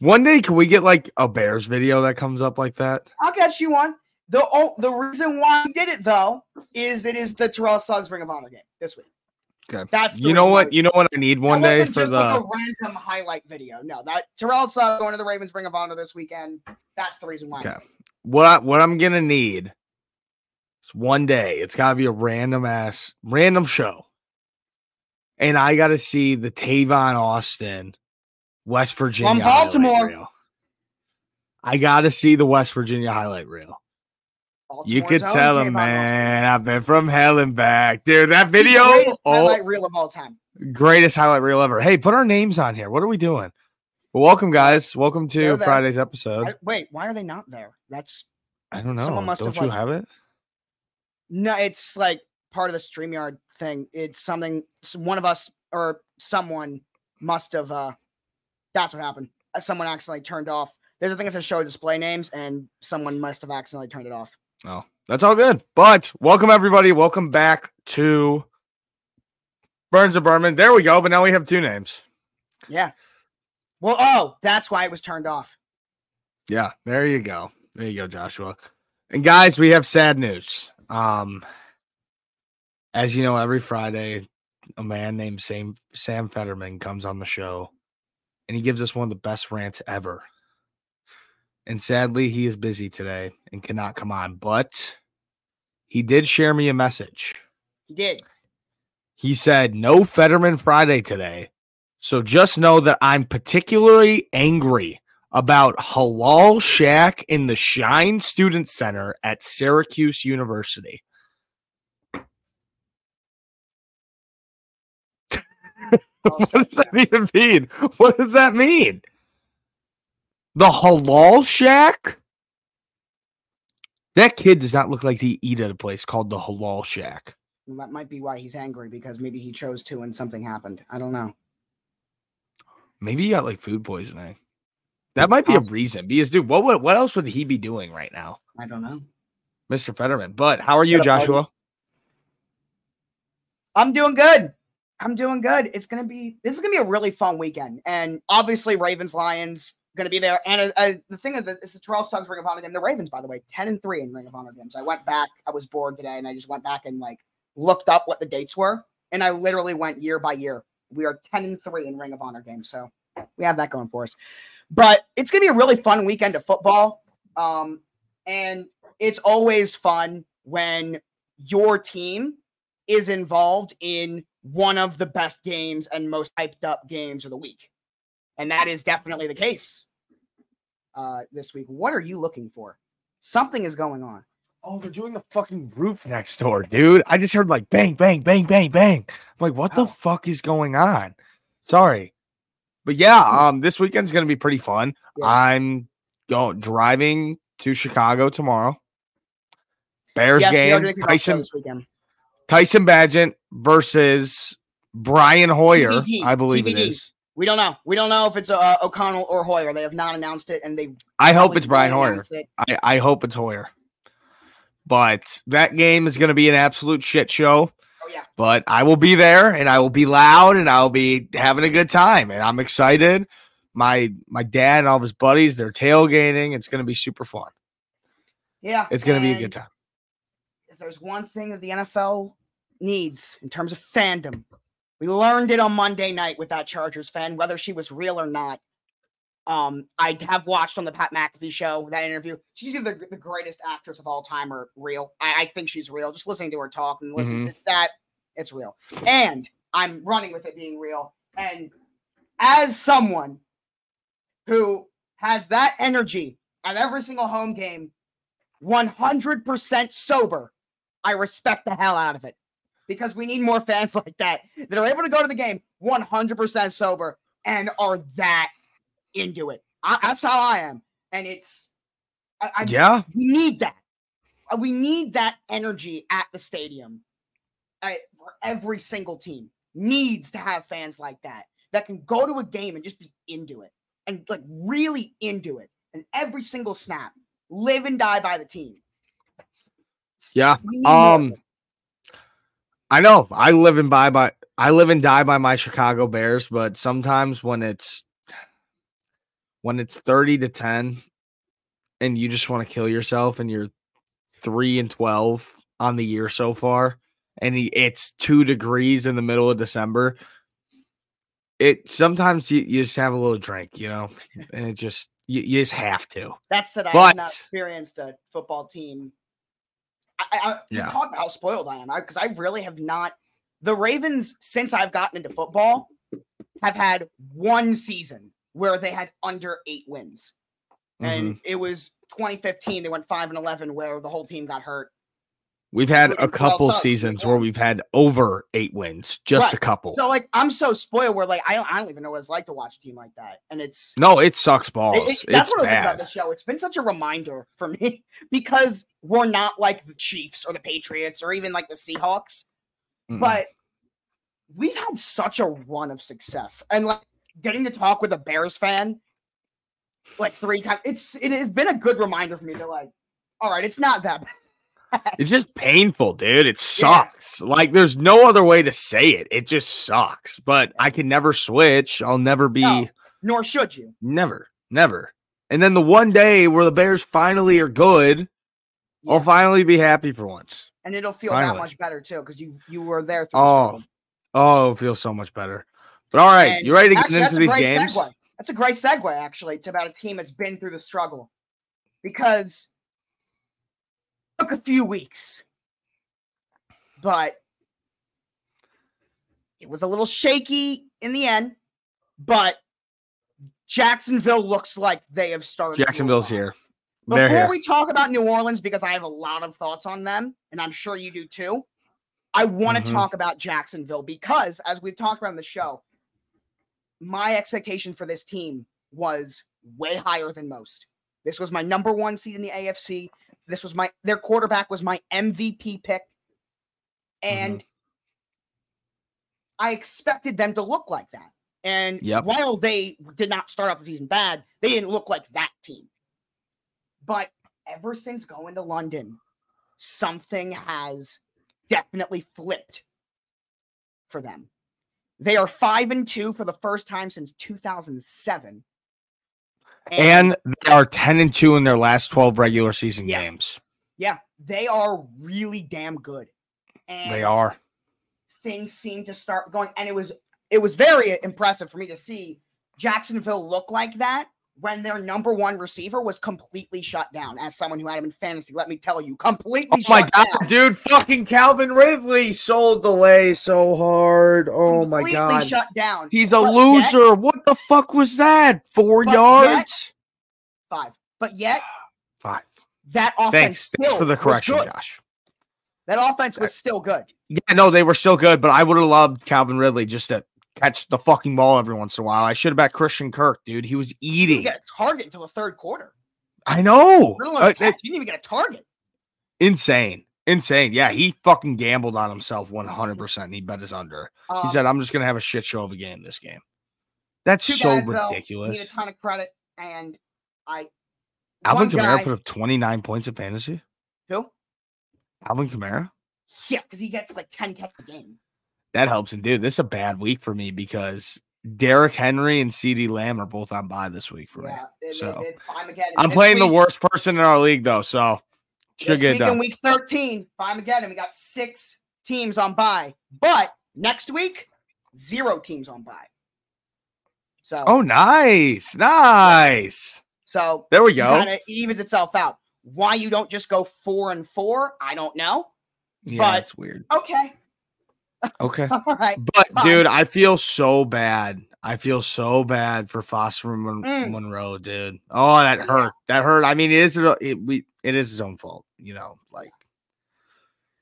One day, can we get like a Bears video that comes up like that? I'll get you one. The oh, the reason why we did it though is it is the Terrell Suggs Ring of Honor game this week. Okay. That's You know what? You know what I need one day for just the. like a random highlight video. No, that Terrell Suggs going to the Ravens Ring of Honor this weekend. That's the reason why. Okay. what I, what I'm gonna need is one day. It's gotta be a random ass random show, and I gotta see the Tavon Austin, West Virginia, highlight Baltimore. I gotta see the West Virginia highlight reel. You could tell him, man. I've been from hell and back, dude. That video, greatest oh, highlight reel of all time. greatest highlight reel ever. Hey, put our names on here. What are we doing? Well, welcome, guys. Welcome to Friday's episode. I- wait, why are they not there? That's I don't know. someone must Don't have, you like- have it? no, it's like part of the StreamYard thing. It's something one of us or someone must have uh that's what happened. Uh, Someone accidentally turned off. There's a thing that says show display names, and someone must have accidentally turned it off. Oh, that's all good. But welcome everybody. Welcome back to Burns and Berman. There we go. But now we have two names. Yeah. Well, oh, that's why it was turned off. Yeah, there you go. There you go, Joshua. And guys, we have sad news. Um, as you know, every Friday, a man named Sam Sam Fetterman comes on the show, and he gives us one of the best rants ever. And sadly, he is busy today and cannot come on. But he did share me a message. He did. He said, No Fetterman Friday today. So just know that I'm particularly angry about Halal Shack in the Schine Student Center at Syracuse University. What does that even mean? What does that mean? The Halal Shack? That kid does not look like he eat at a place called the Halal Shack. Well, that might be why he's angry because maybe he chose to and something happened. I don't know. Maybe he got like food poisoning. That might be a reason. Because dude, what would what else would he be doing right now, I don't know. Mr. Fetterman? But how are you. Joshua? I'm doing good. I'm doing good. It's gonna be this is gonna be a really fun weekend, and obviously Ravens Lions gonna be there. And uh, the thing is, that it's the Terrell Suggs Ring of Honor game. The Ravens, by the way, ten and three in Ring of Honor games. I went back. I was bored today, and I just went back and like looked up what the dates were, and I literally went year by year. We are ten and three in Ring of Honor games, so we have that going for us. But it's gonna be a really fun weekend of football. Um, and it's always fun when your team is involved in one of the best games and most hyped up games of the week. And that is definitely the case uh, this week. What are you looking for? Something is going on. Oh, they're doing the fucking roof next door, dude. I just heard like bang, bang, bang, bang, bang. I'm like, what the fuck is going on? Sorry. But yeah, um, this weekend's gonna be pretty fun. Yeah. I'm going driving to Chicago tomorrow. Bears Yes, game. doing a kickoff show Tyson this weekend. Tyson Bagent versus Brian Hoyer, TBD, I believe it TBD. is. We don't know. We don't know if it's uh, O'Connell or Hoyer. They have not announced it, and they. I hope it's Brian Hoyer. it. I, I hope it's Hoyer. But that game is going to be an absolute shit show. Oh yeah. But I will be there and I will be loud and I'll be having a good time. And I'm excited. My my dad and all of his buddies, they're tailgating. It's going to be super fun. Yeah. It's going to be a good time. If there's one thing that the NFL needs in terms of fandom, we learned it on Monday night with that Chargers fan, whether she was real or not. Um, I have watched on the Pat McAfee show that interview. She's either the, the greatest actress of all time or real. I, I think she's real. Just listening to her talk and listening to that, it's real. And I'm running with it being real. And as someone who has that energy at every single home game, 100% sober, I respect the hell out of it because we need more fans like that that are able to go to the game 100% sober and are that into it. I, that's how I am, and it's I, I Yeah. we need that. Uh, We need that energy at the stadium. I, for every single team needs to have fans like that that can go to a game and just be into it and like really into it, and every single snap, live and die by the team. Yeah. We need more of Um. I know. I live and die by I live and die by my Chicago Bears, but sometimes when it's when it's 30 to 10 and you just want to kill yourself and you're 3 and 12 on the year so far and it's 2 degrees in the middle of December it sometimes you, you just have a little drink, you know, and it just you, you just have to. That's that I But- have not experienced a football team. I, I, I Yeah. talk about how spoiled I am because I, really have not. The Ravens, since I've gotten into football, have had one season where they had under eight wins, Mhm. and it was 2015. They went five and 11, where the whole team got hurt. We've had a couple seasons where we've had over eight wins, just a couple. So like, I'm so spoiled where like I don't, I don't even know what it's like to watch a team like that, and it's no, it sucks balls. it- that's it's what I like about the show. It's been such a reminder for me because we're not like the Chiefs or the Patriots or even like the Seahawks, Mhm. but we've had such a run of success and like getting to talk with a Bears fan like three times. It's it has been a good reminder for me to like, all right, it's not that bad. It's just painful, dude. It sucks. Like there's no other way to say it. It just sucks. But I can never switch. I'll never be No. Nor should you. never, never. And then the one day where the Bears finally are good, I'll finally be happy for once. And it'll feel Finally. that much better too because you you were there. Through Oh, struggle. oh, it feels so much better. But all right, And you ready to get into these games? Segue. That's a great segue, actually, to about a team that's been through the struggle. Because took a few weeks, but it was a little shaky in the end. But Jacksonville looks like they have started. Jacksonville's here. They're Before here. we talk about New Orleans, because I have a lot of thoughts on them, and I'm sure you do too, I want to Mhm. talk about Jacksonville because, as we've talked around the show, my expectation for this team was way higher than most. This was my number one seed in the AFC. This was my their quarterback was my MVP pick, and I expected them to look like that. And Yep. while they did not start off the season bad, they didn't look like that team. But ever since going to London, something has definitely flipped for them. They are five and two for the first time since 2007. And they are 10 and 2 in their last 12 regular season Yeah. games. yeah, they are really damn good. And They are. things seem to start going and it was it was very impressive for me to see Jacksonville look like that when their number one receiver was completely shut down as someone who had him in fantasy let me tell you completely Oh my shut god, down. dude! Fucking Calvin Ridley sold the lay so hard. Oh my completely god, shut down he's a But yet- loser. what the fuck was that? Four yards? five but yet Five. that offense Thanks. Thanks for the was correction. Josh. that offense was uh, still good Yeah, no, they were still good, but I would have loved Calvin Ridley just to catch the fucking ball every once in a while. I should have bet Christian Kirk, dude. He was eating. he get a target until the third quarter I know. Uh, it- he didn't even get a target insane. Insane. Yeah, he fucking gambled on himself 100%. He bet his under. He Um, said, I'm just going to have a shit show of a game this game. That's so guys, though, ridiculous. need a ton of credit and I Alvin Kamara guy- put up 29 points of fantasy. who Alvin Kamara? Yeah, because he gets like 10 catch a game. That helps. And dude, this is a bad week for me because Derrick Henry and CeeDee Lamb are both on bye this week for me. Yeah, it- it- So. I'm playing the worst person in our league though, so should get it week in week 13, fine again. We got six teams on bye, but next week, zero teams on bye. So, Oh, nice. Nice. so There we go. of evens itself out. Why you don't just go four and four, I don't know. Yeah, but- that's weird. Okay, Okay. all right. But Fine. dude, I feel so bad. I feel so bad for Foster Mon- Mm. Monroe, dude. Oh, that hurt. That hurt. I mean, it is it we it is his own fault, you know. Like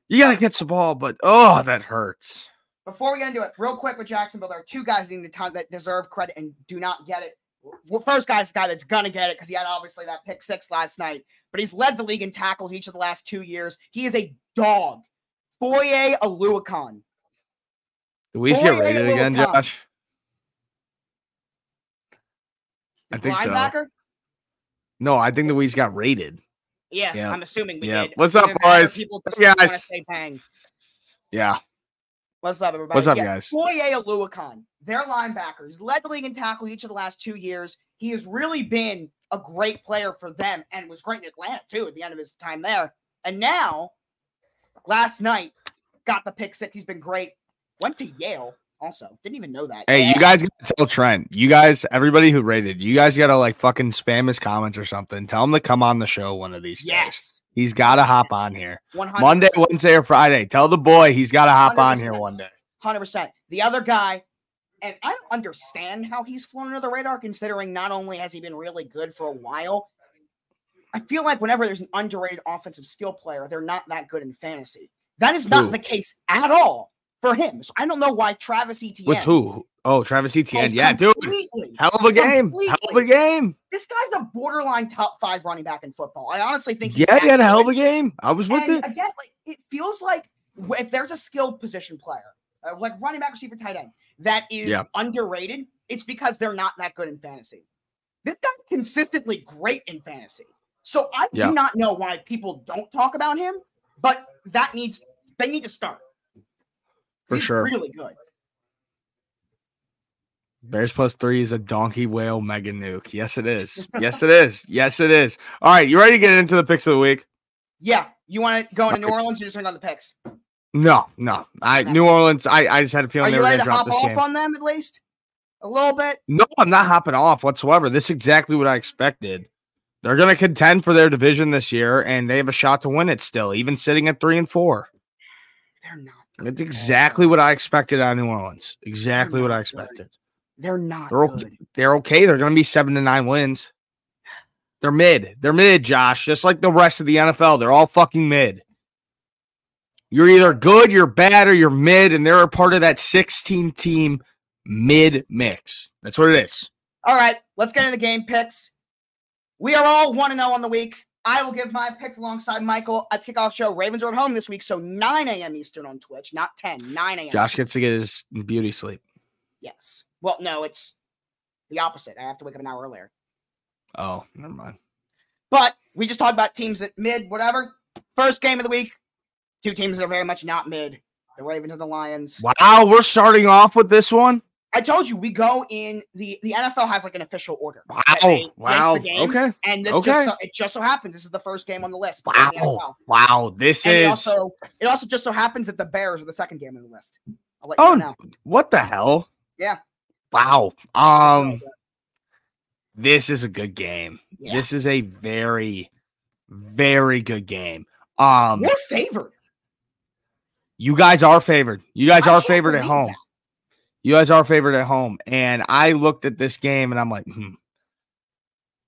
you gotta catch the ball, but oh, that hurts. Before we get into it, real quick with Jacksonville, there are two guys in the time that deserve credit and do not get it. Well, first guy's the guy that's gonna get it because he had obviously that pick six last night, but he's led the league in tackles each of the last two years. He is a dog. Foye Oluokun. Do we get rated again. Josh? the I think so. No, I think the Weeds got rated. Yeah, Yeah. I'm assuming we Yeah. did. What's up, boys? People just Hey, want to guys. say bang. Yeah. What's up, everybody? What's up, Yeah, guys? Foye Oluokun, their linebacker. He's led the league in tackle each of the last two years. He has really been a great player for them and was great in Atlanta, too, at the end of his time there. And now, last night, got the pick six. He's been great. Went to Yale also. Didn't even know that. Hey, Yeah. you guys gotta tell Trent. You guys, everybody who rated, you guys gotta like fucking spam his comments or something. Tell him to come on the show one of these days. Yes. He's gotta hop on here. 100%. Monday, Wednesday, or Friday. Tell the boy he's gotta hop on here one day. 100%. The other guy, and I don't understand how he's flown under the radar, considering not only has he been really good for a while, I feel like whenever there's an underrated offensive skill player, they're not that good in fantasy. That is not Who? the case at all for him. So I don't know why Travis Etienne. With who? Oh, Travis Etienne. Yeah, dude. Hell of a game. Hell of a game. This guy's a borderline top five running back in football. I honestly think. he's Yeah, he had a hell of a game. I was with and it. again, like it feels like if there's a skilled position player, uh, like running back, receiver, tight end, that is Yeah. underrated, it's because they're not that good in fantasy. This guy's consistently great in fantasy. So I Yeah. do not know why people don't talk about him, but that needs they need to start. For He's sure. really good. Bears plus three is a donkey whale mega nuke. Yes, it is. Yes, it is. Yes, it is. All right, you ready to get into the picks of the week? Yeah, you want to go into New Orleans? You just turn on the picks. No, no. I Okay. New Orleans. I, I just had a Are feeling they you were ready going to to drop hop this off game. on them at least a little bit? No, I'm not hopping off whatsoever. This is exactly what I expected. They're going to contend for their division this year, and they have a shot to win it still, even sitting at three and four. It's exactly what I expected out of New Orleans. Exactly what I not good. expected. They're not They're okay. good. They're okay. They're going to be seven to nine wins. They're mid. They're mid, Josh, just like the rest of the NFL. They're all fucking mid. You're either good, you're bad, or you're mid, and they're a part of that 16 team mid mix. That's what it is. All right, let's get into the game picks. We are all 1 0 on the week. I will give my picks alongside Michael at kickoff show. Ravens are at home this week, so 9 a.m. Eastern on Twitch, not 10, 9 a.m. Josh gets to get his beauty sleep. Yes. Well, no, it's the opposite. I have to wake up an hour earlier. Oh, never mind. But we just talked about teams at mid, whatever. First game of the week, two teams that are very much not mid the Ravens and the Lions. Wow, we're starting off with this one. I told you we go in the the NFL has like an official order. Wow, they wow, the games, okay, And this okay. just so, it just so happens this is the first game on the list. in the Wow, wow. This And it is also it also just so happens that the Bears are the second game on the list. I'll let Oh, you know. what the hell? Yeah. Wow. Um, this is a good game. Yeah. This is a very, very good game. Um, We're favored. you guys are favored. You guys I are favored at home. that. You guys are favored at home. And I looked at this game and I'm like, hmm.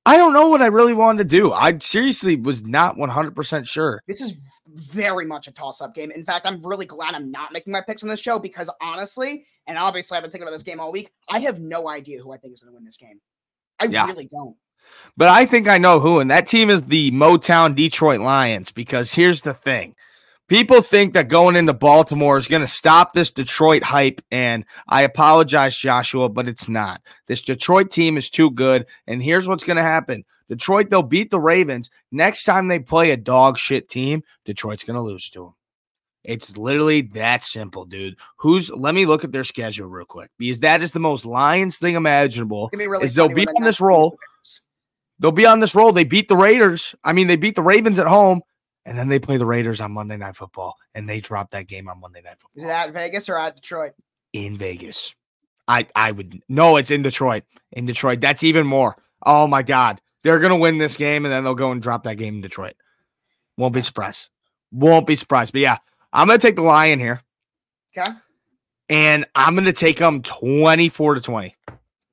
I don't know what I really wanted to do. I seriously was not 100% sure. This is very much a toss-up game. In fact, I'm really glad I'm not making my picks on this show because honestly, and obviously I've been thinking about this game all week. I have no idea who I think is going to win this game. I Yeah. really don't. But I think I know who, and that team is the Motown Detroit Lions. Because here's the thing people think that going into Baltimore is going to stop this Detroit hype. And I apologize, Joshua, but it's not. This Detroit team is too good. And here's what's going to happen Detroit, they'll beat the Ravens. Next time they play a dog shit team, Detroit's going to lose to them. It's literally that simple, dude. Who's let me look at their schedule real quick because that is the most Lions thing imaginable It's gonna be really is they'll be on this roll. They'll be on this roll. They beat the Raiders. I mean, they beat the Ravens at home, and then they play the Raiders on Monday Night Football, and they drop that game on Monday Night Football. Is it at Vegas or at Detroit? in Vegas. I I would no, it's in Detroit. In Detroit, that's even more. Oh my God, they're gonna win this game, and then they'll go and drop that game in Detroit. Won't be surprised. Won't be surprised. But yeah, I'm gonna take the Lion here, Okay. and I'm gonna take them 24 to 20.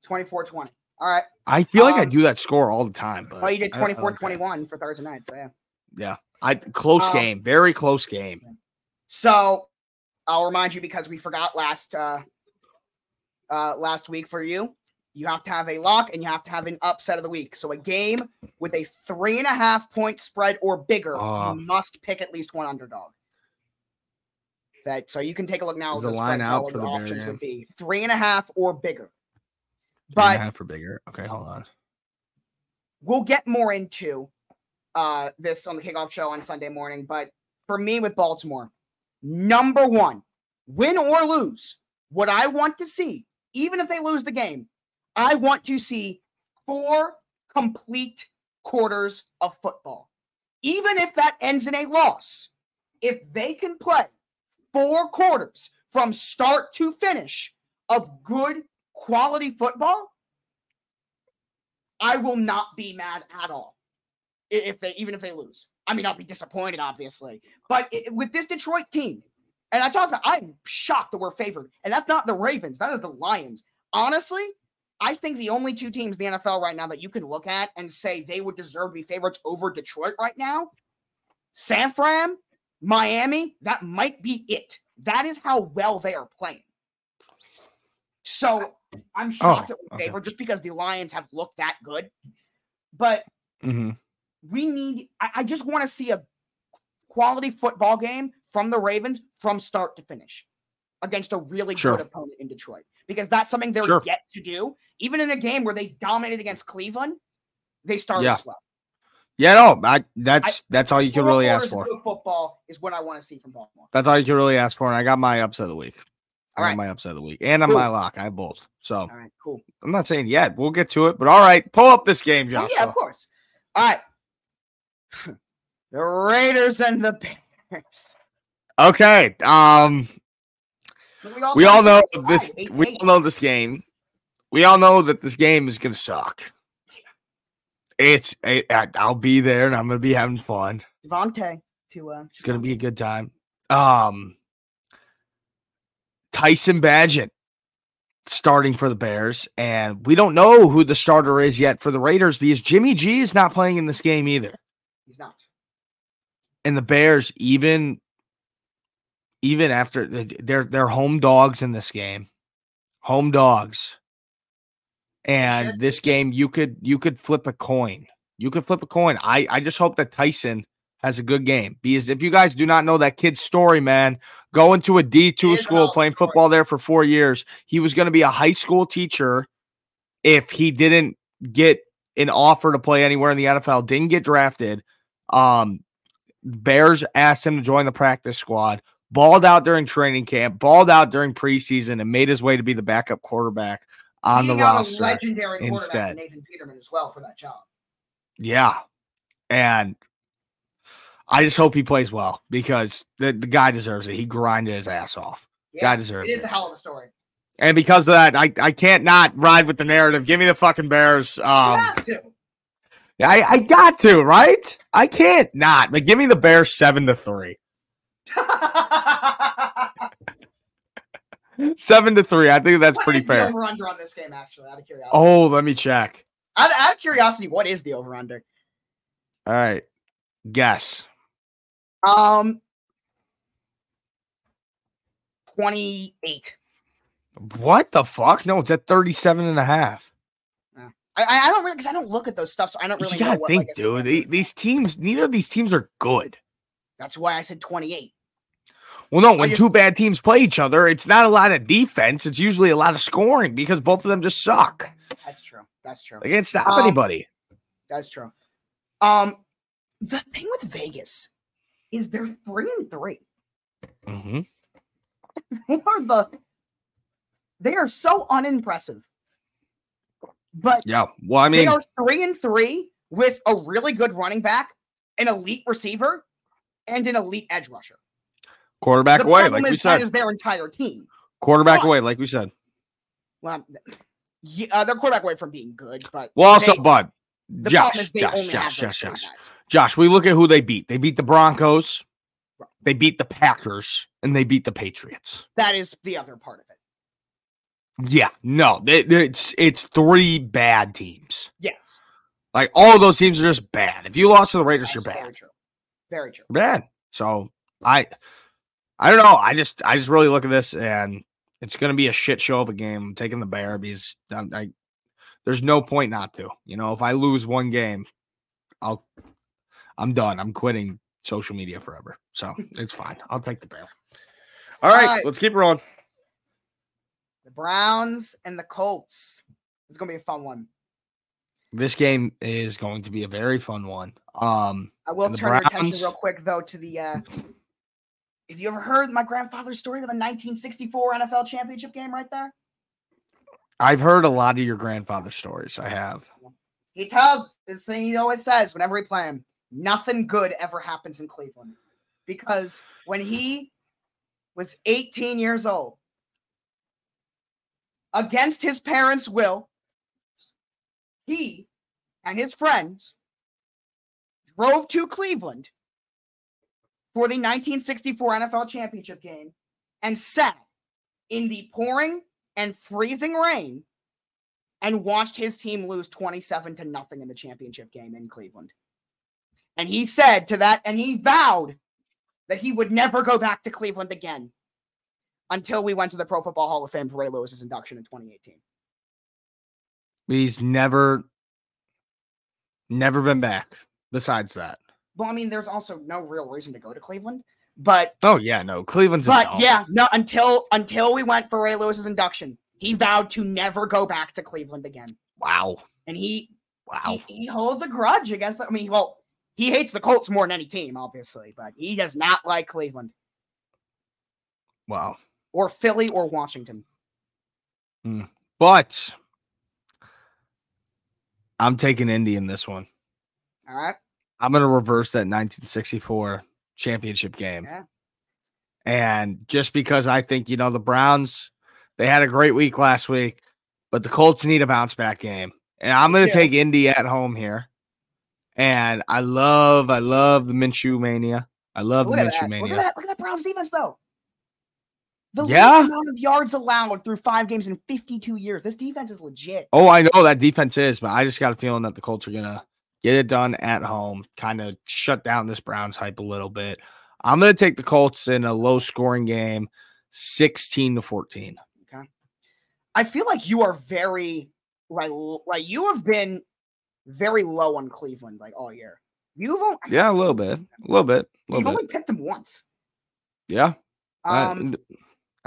24 20. All right. I feel like I Um, do that score all the time. But Well, you did I- I 24 like that. 21 for Thursday night. So, yeah. Yeah, I close Um, game, very close game. So, I'll remind you because we forgot last uh, uh, last week for you. You have to have a lock and you have to have an upset of the week. So, a game with a three and a half point spread or bigger, Oh. you must pick at least one underdog. That so you can take a look now. Is the line out for the options would be three and a half or bigger. Three and a But half or bigger. Okay, hold on. we'll get more into uh, this on the kickoff show on Sunday morning. But for me with Baltimore, number one, win or lose, what I want to see, even if they lose the game, I want to see four complete quarters of football. Even if that ends in a loss, if they can play four quarters from start to finish of good quality football, I will not be mad at all. If they even if they lose. I mean, I'll be disappointed, obviously. But it, with this Detroit team, and I talked about, I'm shocked that we're favored. And that's not the Ravens, that is the Lions. Honestly, I think the only two teams in the NFL right now that you can look at and say they would deserve to be favorites over Detroit right now, San Fran, Miami, that might be it. That is how well they are playing. So I'm shocked Oh, that we're okay. favored just because the Lions have looked that good. But Mm-hmm. We need I, I just want to see a quality football game from the Ravens from start to finish against a really Sure. good opponent in Detroit. Because that's something they're Sure. yet to do. Even in a game where they dominated against Cleveland, they started Yeah. slow. Yeah, no, I, that's that's all you can really ask for. football is what I want to see from Baltimore. That's all you can really ask for. And I got my upset of the week. I All got my upset of the week, and on Cool. my lock. I have both. So All right, cool. I'm not saying yet. We'll get to it. But all right, pull up this game, Oh, yeah, of course. All right. The Raiders and the Bears. Okay. Um, all we all know this. eight We eight. all know this game. We all know that this game is gonna suck. It's. It, I'll be there, and I'm gonna be having fun. Devontae to uh It's gonna be a good time. Um, Tyson Bagent starting for the Bears, and we don't know who the starter is yet for the Raiders because Jimmy G is not playing in this game either. He's not. And the Bears, even even after they're they're home dogs in this game, home dogs. And this game, you could you could flip a coin. You could flip a coin. I I just hope that Tyson has a good game because if you guys do not know that kid's story, man, going to a D two is a hell school, playing story. football there for four years, he was going to be a high school teacher if he didn't get an offer to play anywhere in the NFL. Didn't get drafted. Um, Bears asked him to join the practice squad. Balled out during training camp, balled out during preseason, and made his way to be the backup quarterback on the roster. Legendary quarterback instead. in Nathan Peterman as well for that job. Yeah. And I just hope he plays well because the, the guy deserves it. He grinded his ass off. Yeah, Guy deserves it is it. a hell of a story. And because of that, I, I can't not ride with the narrative. Give me the fucking Bears. You Um have to. I, I got to, right? I can't not. But give me the Bears seven to three. Seven to three. I think that's What pretty fair. over under on this game, actually, out of curiosity? Oh, let me check. Out, out of curiosity, what is the over under? All right. Guess. Um, 28. What the fuck? No, it's at 37 and a half. I, I don't really, because I don't look at those stuff, so I don't really you gotta what, think, like, dude. standard the- is. These teams, neither of these teams are good. That's why I said 28. Well, no, when just- two bad teams play each other, it's not a lot of defense. It's usually a lot of scoring because both of them just suck. That's true. That's true. They can't stop Um, anybody. That's true. Um, the thing with Vegas is they're three and three. hmm They are the they are so unimpressive. But Yeah. Well, I mean, they are three and three with a really good running back, an elite receiver, and an elite edge rusher. quarterback the away, like we said. is their entire team. Quarterback but- away, like we said. Well, yeah, uh, their quarterback away from being good, but Well, also, they- Bud, Josh, Josh, Josh, Josh, Josh. Josh. We look at who they beat. They beat the Broncos, they beat the Packers, and they beat the Patriots. That is the other part of it. Yeah, no, they- they- it's it's three bad teams. Yes, Like all of those teams are just bad. If you lost to the Raiders, that's you're bad. very true. Very true. You're bad. So I, I don't know. I just I just really look at this and it's going to be a shit show of a game. I'm taking the Bear because I'm, I there's no point not to. You know, if I lose one game, I'll I'm done. I'm quitting social media forever. So it's fine. I'll take the Bear. All right, All right. let's keep rolling. Browns and the Colts. It's gonna be a fun one. This game is going to be a very fun one. Um, I will turn your attention real quick though to the uh Have you ever heard my grandfather's story of the 1964 NFL championship game right there? I've heard a lot of your grandfather's stories. I have. He tells this thing he always says whenever we play him, nothing good ever happens in Cleveland. Because when he was 18 years old, against his parents' will, he and his friends drove to Cleveland for the 1964 NFL championship game and sat in the pouring and freezing rain and watched his team lose 27 to nothing in the championship game in Cleveland. And he said to that, and he vowed that he would never go back to Cleveland again until we went to the Pro Football Hall of Fame for Ray Lewis's induction in 2018. He's never, never been back. Besides that, Well, I mean, there's also no real reason to go to Cleveland, but oh yeah, no, Cleveland's. but yeah, no, until until we went for Ray Lewis's induction, he vowed to never go back to Cleveland again. Wow, And he wow. he, he holds a grudge against the, I mean, well, he hates the Colts more than any team, obviously, but he does not like Cleveland Wow. Or Philly or Washington. Hmm. But I'm taking Indy in this one. All right. I'm going to reverse that 1964 championship game. Yeah. And just because I think, you know, the Browns, they had a great week last week, but the Colts need a bounce back game. And I'm going to Yeah. take Indy at home here. And I love, I love the Minshew mania. I love Look the Minshew that. mania. Look at that. Look at that Browns defense, though. The Yeah. least amount of yards allowed through five games in 52 years. This defense is legit. Oh, I know that defense is, but I just got a feeling that the Colts are gonna get it done at home, kind of shut down this Browns hype a little bit. I'm gonna take the Colts in a low scoring game, 16 to 14. Okay. I feel like you are very like like you have been very low on Cleveland like all year. You've only, Yeah, a little bit, a little bit, a you've bit. only picked them once. Yeah, Um, I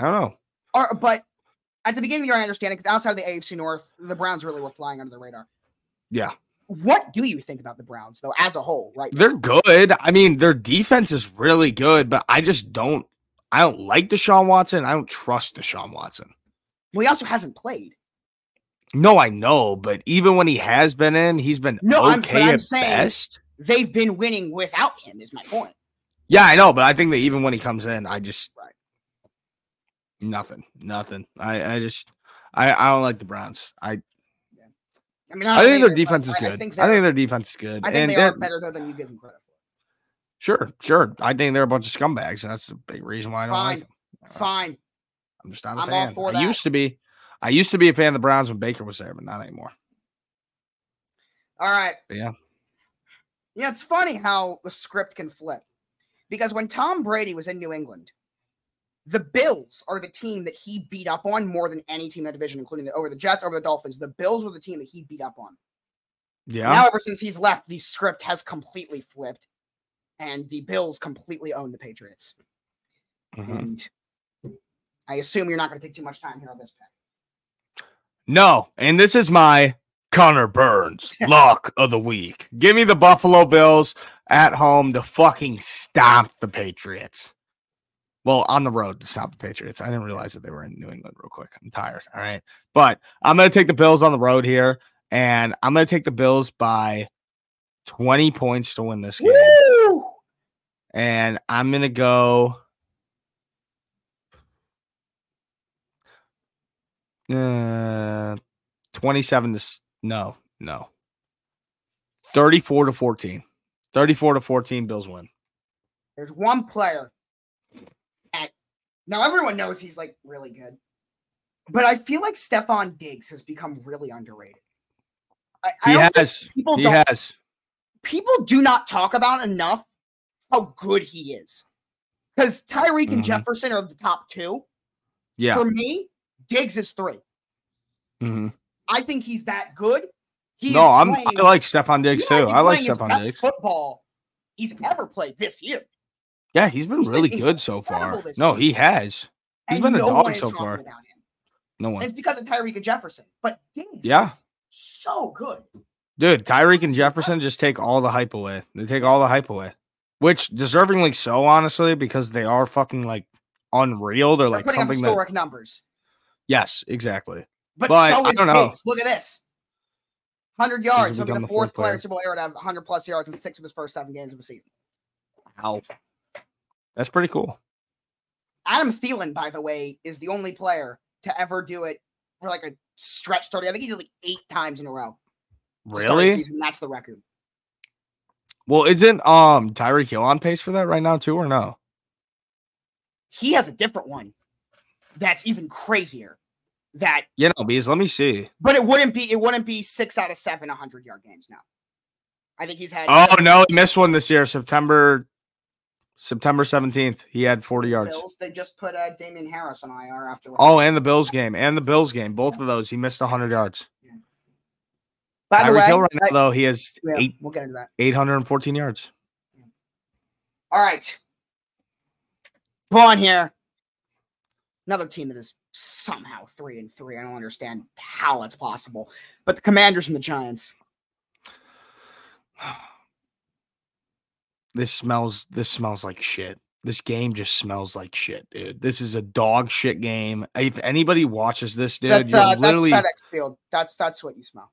don't know. or, but at the beginning of the year, I understand it because outside of the AFC North, the Browns really were flying under the radar. Yeah, What do you think about the Browns though, as a whole? Right? they're good. I mean, their defense is really good, but I just don't. I don't like Deshaun Watson. I don't trust Deshaun Watson. Well, he also hasn't played. No, I know, but even when he has been in, he's been No, I'm- okay I'm at saying- best. They've been winning without him. Is my point. Yeah, I know, but I think that even when he comes in, I just. Nothing, nothing. I, I just, I, I don't like the Browns. I, I mean, I think their defense is good. I think, I their defense is good. I think they they're- better though than you give them credit for. Sure, sure. I think they're a bunch of scumbags, and that's a big reason why I don't like Fine. them. Uh, fine. I'm just not a I'm all fan. for I that. used to be. I used to be a fan of the Browns when Baker was there, but not anymore. All right. But yeah. Yeah, it's funny how the script can flip. Because when Tom Brady was in New England, the Bills are the team that he beat up on more than any team in the division, including the, over the Jets, over the Dolphins. The Bills were the team that he beat up on. Yeah. Now, ever since he's left, the script has completely flipped, and the Bills completely own the Patriots. Mhm. And I assume you're not going to take too much time here on this pick. No, and this is my Connor Burns lock of the week. Give me the Buffalo Bills at home to fucking stomp the Patriots. Well, on the road to stop the Patriots. I didn't realize that they were in New England real quick. I'm tired. All right. But I'm going to take the Bills on the road here, and I'm going to take the Bills by 20 points to win this game. Woo! And I'm going to go. Uh, 27 to no, no. 34 to 14. 34 to 14 Bills win. There's one player. Now everyone knows he's like really good, but I feel like Stefon Diggs has become really underrated. I, I He don't has. people He don't has. people do not talk about enough how good he is. Because Tyreek and Mhm. Jefferson are the top two. Yeah. For me, Diggs is three. Mhm. I think he's that good. He's No, I'm I like Stefon Diggs too. I like playing Stefon Diggs. Football he's ever played this year. Yeah, he's been He's been really good so far. No, he has. He's and been a no dog so far. No And one. it's because of Tyreek and Jefferson. But Diggs Yeah. so good. Dude, Tyreek and Jefferson just take all the hype away. They take all the hype away. which deservingly so, honestly, because they are fucking like unreal. They're They're like putting up something that historic numbers. yes, exactly. But, But so I is don't know. Diggs. Look at this. 100 yards. He'll be the the fourth fourth player player. in Super Bowl era to have 100 plus yards in six of his first seven games of the season. Wow, that's pretty cool. Adam Thielen, by the way, is the only player to ever do it for like a stretch 30. I think he did like eight times in a row. to start the Really? Season. That's the record. Well, isn't um Tyreek Hill on pace for that right now too, or no? He has a different one that's even crazier. That, You know, because let me see. but it wouldn't be. It wouldn't be six out of seven 100 yard games now. I think he's had. Oh no, he missed one this year, September September 17th. He had 40 yards. Bills, they just put uh, Damien Harris on IR after. Oh, and the Bills game. And the Bills game. Both of those. He missed 100 yards. By the Tyreek way, Hill right now, I- though, he has yeah, eight, we'll get into that. 814 yards. All right. Go on here. Another team that is somehow three and three. I don't understand how it's possible. But the Commanders and the Giants. This smells this smells like shit. This game just smells like shit, dude. This is a dog shit game. If anybody watches this, dude, that's you're uh, that's literally FedEx Field. That's that's what you smell.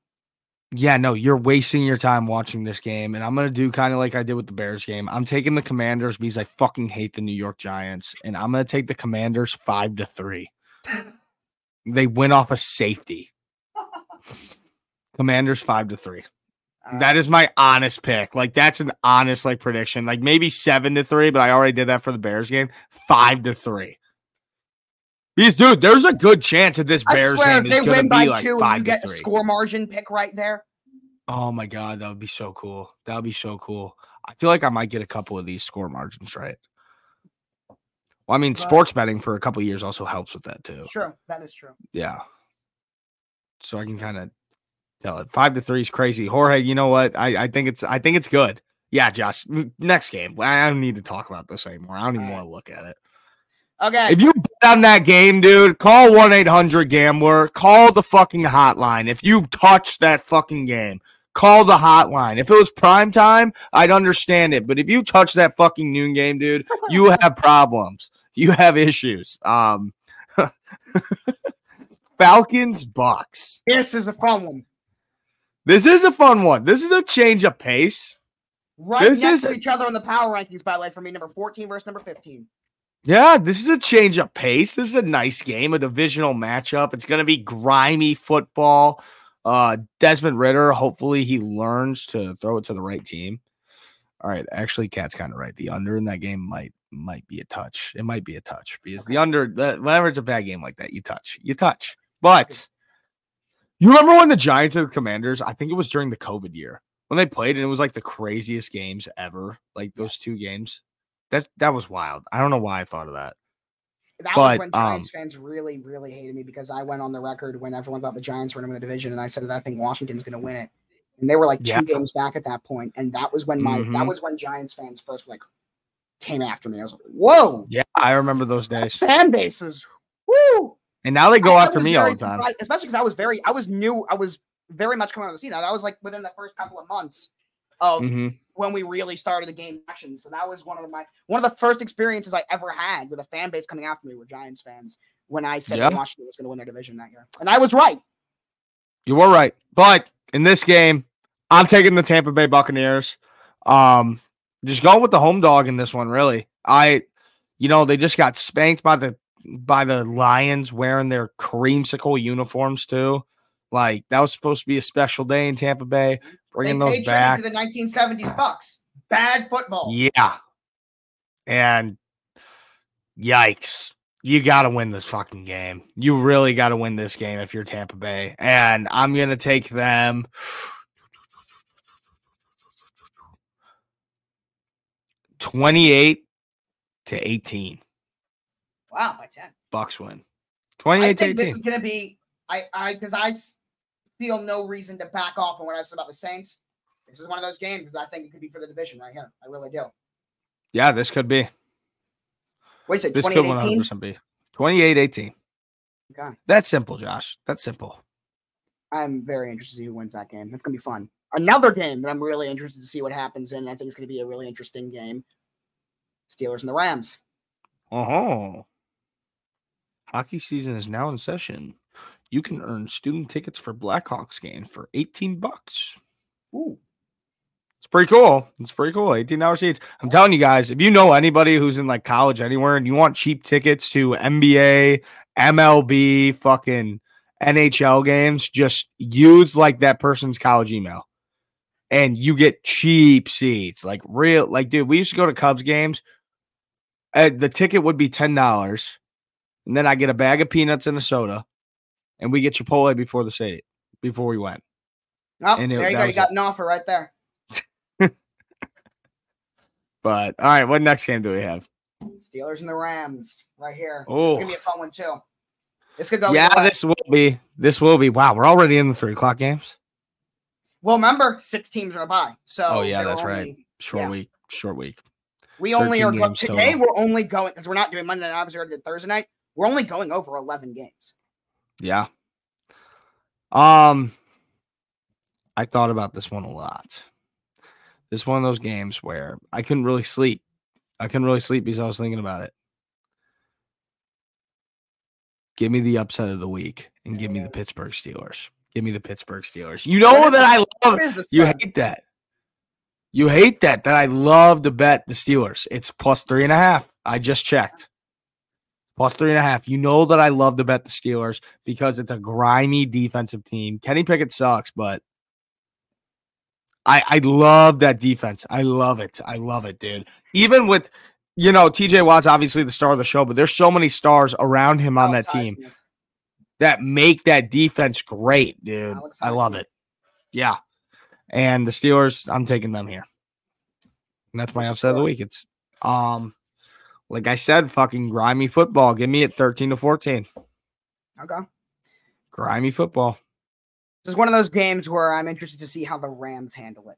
Yeah, no, you're wasting your time watching this game. And I'm going to do kind of like I did with the Bears game. I'm taking the Commanders because I fucking hate the New York Giants. And I'm going to take the Commanders five to three. they went off a safety. Commanders five to three. That my honest pick. Like that's an honest like prediction. Like maybe seven to three, but I already did that for the Bears game. Five to three. Because dude, there's a good chance that this I Bears swear, game they is going win to by be like two, five you to get a three. score margin pick right there. Oh my god, that would be so cool. That would be so cool. I feel like I might get a couple of these score margins right. Well, I mean, But- sports betting for a couple of years also helps with that too. True. That is true. Yeah. So I can kind of tell it. Five to three is crazy. Jorge, you know what? I, I think it's I think it's good. Yeah, Josh. Next game. I don't need to talk about this anymore. I don't even want to look at it. Okay. If you bet on that game, dude, call 1 800 Gambler. Call the fucking hotline. If you touch that fucking game, call the hotline. If it was prime time, I'd understand it. But if you touch that fucking noon game, dude, you have problems. You have issues. Um, Falcons, Bucks. this is a fun one. This is a fun one. This is a change of pace. Right This next is to each other in the power rankings, by the way, for me, number 14 versus number 15. Yeah, this is a change of pace. This is a nice game, a divisional matchup. It's going to be grimy football. Uh, Desmond Ridder, hopefully he learns to throw it to the right team. All right, actually, Cat's kind of right. The under in that game might might be a touch. It might be a touch because the under, the, whenever it's a bad game like that, you touch, you touch. But you remember when the Giants and the Commanders? I think it was during the COVID year when they played, and it was like the craziest games ever. Like those two games. That that was wild. I don't know why I thought of that. That But, was when Giants um, fans really, really hated me because I went on the record when everyone thought the Giants were going to win the division, and I said that I think Washington's going to win it. And they were like two Yeah. games back at that point, and that was when my that Mhm. was when Giants fans first like came after me. I was like, "Whoa, Yeah, I remember those days. fan bases, woo!" And now they go I- I after was me all the time. surprised, especially because I was very, I was new, I was very much coming on the scene. I was like within the first couple of months of Mhm. when we really started the game action. So that was one of my one of the first experiences I ever had with a fan base coming after me were Giants fans when I said Yeah. Washington was going to win their division that year, and I was right. You were right. But in this game, I'm taking the Tampa Bay Buccaneers. Um, just going with the home dog in this one, really. I, you know, they just got spanked by the by the Lions wearing their creamsicle uniforms too. Like that was supposed to be a special day in Tampa Bay, bringing they those back. to the 1970s Bucks. Bad football. Yeah. And yikes. You got to win this fucking game. You really got to win this game if you're Tampa Bay. And I'm going to take them. Twenty-eight to eighteen. Wow, by 10. Bucks win. I Twenty-eight to think this is going to be I I because I feel no reason to back off on what I said about the Saints. This is one of those games that I think it could be for the division right here. I really do. Yeah, this could be. What you say? This could 28 one hundred 18? percent be. 28-18. Okay. That's simple, Josh. That's simple. I'm very interested to see who wins that game. It's going to be fun. Another game that I'm really interested to see what happens in. I think it's going to be a really interesting game. Steelers and the Rams. Oh. Hockey season is now in session. You can earn student tickets for Blackhawks game for 18 bucks. Ooh. It's pretty cool. It's pretty cool. 18 hour seats. I'm telling you guys, if you know anybody who's in like college anywhere and you want cheap tickets to NBA, MLB, fucking NHL games, just use like that person's college email and you get cheap seats. Like real, like, dude, we used to go to Cubs games. Uh, the ticket would be $10. And then I get a bag of peanuts and a soda and we get Chipotle before the state before we went. Oh, And it- there you go. You got it. an offer right there. But all right, what next game do we have? Steelers and the Rams right here. Oh. It's gonna be a oh. fun one too. This could go. yeah, this will be. This will be. Wow, we're already in the three o'clock games. Well, remember, six teams are a bye. So Oh, yeah, that's are right. Short Yeah. week. Short week. We only are games today. We're only going because we're not doing Monday night. Obviously, we already did Thursday night. We're only going over eleven games. Yeah. Um, I thought about this one a lot. This is one of those games where I couldn't really sleep. I couldn't really sleep because I was thinking about it. Give me the upset of the week and give me the Pittsburgh Steelers. Give me the Pittsburgh Steelers. You know that I love What is this? You hate that. You hate that. That I love to bet the Steelers. It's plus three and a half. I just checked. Plus three and a half. You know that I love to bet the Steelers because it's a grimy defensive team. Kenny Pickett sucks, but I I love that defense. I love it. I love it, dude. Even with you know, TJ Watt's obviously the star of the show, but there's so many stars around him on Alex that team that make that defense great, dude. Alex I love it. Yeah. And the Steelers, I'm taking them here. And that's my What's upset of the week. It's um like I said, fucking grimy football. Give me it 13 to 14. Okay. Grimy football. This is one of those games where I'm interested to see how the Rams handle it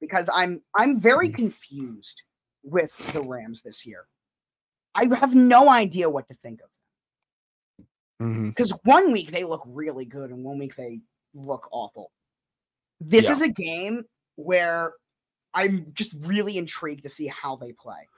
because I'm I'm very Mm-hmm. confused with the Rams this year. I have no idea what to think of Mhm. because one week they look really good and one week they look awful. This Yeah. is a game where I'm just really intrigued to see how they play.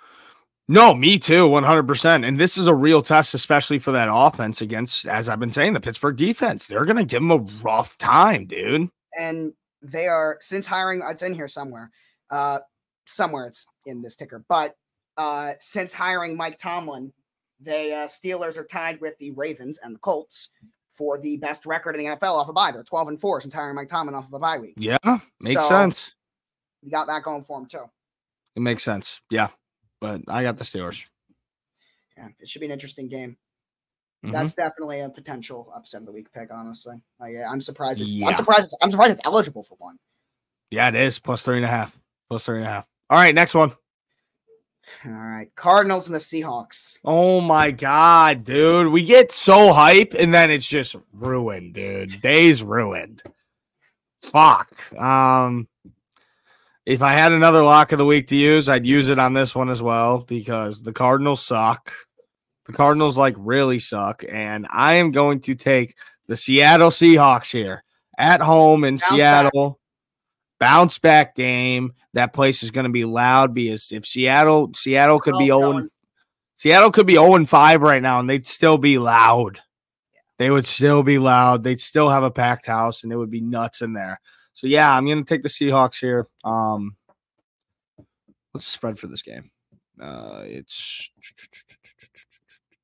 No, me too, 100%. And this is a real test, especially for that offense against, as I've been saying, the Pittsburgh defense. They're going to give them a rough time, dude. and they are since hiring it's in here somewhere uh somewhere it's in this ticker but uh since hiring mike tomlin the uh steelers are tied with the ravens and the colts for the best record in the nfl off a bye they're 12 and 4 since hiring mike tomlin off of a bye week Yeah, makes So- sense. you got that going for them too It makes sense. Yeah. But I got the Steelers. yeah it should be an interesting game Mhm. that's definitely a potential upset of the week pick honestly like, yeah, i'm surprised it's Yeah. i'm surprised it's, i'm surprised it's eligible for one Yeah, it is plus three and a half. Plus three and a half. All right, next one. all right cardinals and the seahawks Oh my god, dude. We get so hype and then it's just ruined, dude. Days ruined. Fuck. Um if I had another lock of the week to use, I'd use it on this one as well because the Cardinals suck. The Cardinals like really suck and I am going to take the Seattle Seahawks here at home in Bounce back. Seattle. Bounce back game. That place is going to be loud because if Seattle Seattle could be Girls 0 going. Seattle could be 0 and 5 right now, and they'd still be loud. They would still be loud. They'd still have a packed house, and it would be nuts in there. So yeah, I'm gonna take the Seahawks here. Um, what's the spread for this game? Uh, it's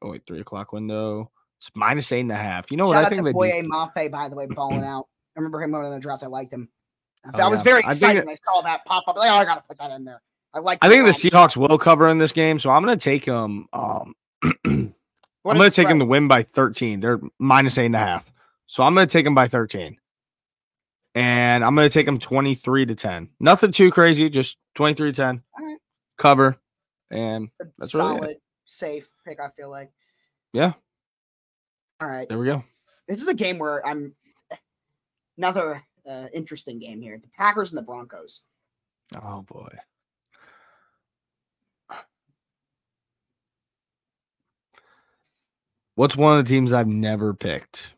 oh wait, three o'clock window. It's minus eight and a half. You know what I think to they Boye do? Mafe, by the way, balling out. I remember him going in the draft. I liked him. Oh, I was yeah. very I excited it- when I saw that pop up. Like, oh, I gotta put that in there. I like. I think the Seahawks will cover in this game, so I'm gonna take them. Um, I'm gonna take them to win by 13. They're minus eight and a half. So I'm gonna take them by 13. And I'm gonna take them 23 to 10. Nothing too crazy, just 23 to 10. Alright. Cover. And that's really it. solid, safe pick. I feel like. Yeah. All right. there we go. This is a game where I'm. Another uh, interesting game here. The Packers and the Broncos. Oh boy. What's one of the teams I've never picked?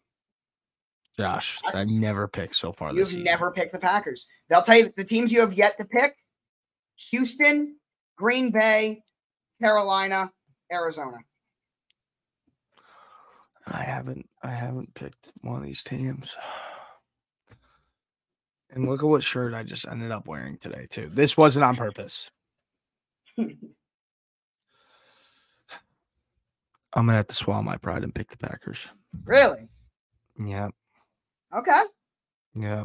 Josh, I Packers. never picked so far this You've season. never picked the Packers. They'll tell you the teams you have yet to pick: Houston, Green Bay, Carolina, Arizona. I haven't I haven't picked one of these teams. And look at what shirt I just ended up wearing today too. This wasn't on purpose. I'm gonna have to swallow my pride and pick the Packers. Really? Yeah, Okay. yeah.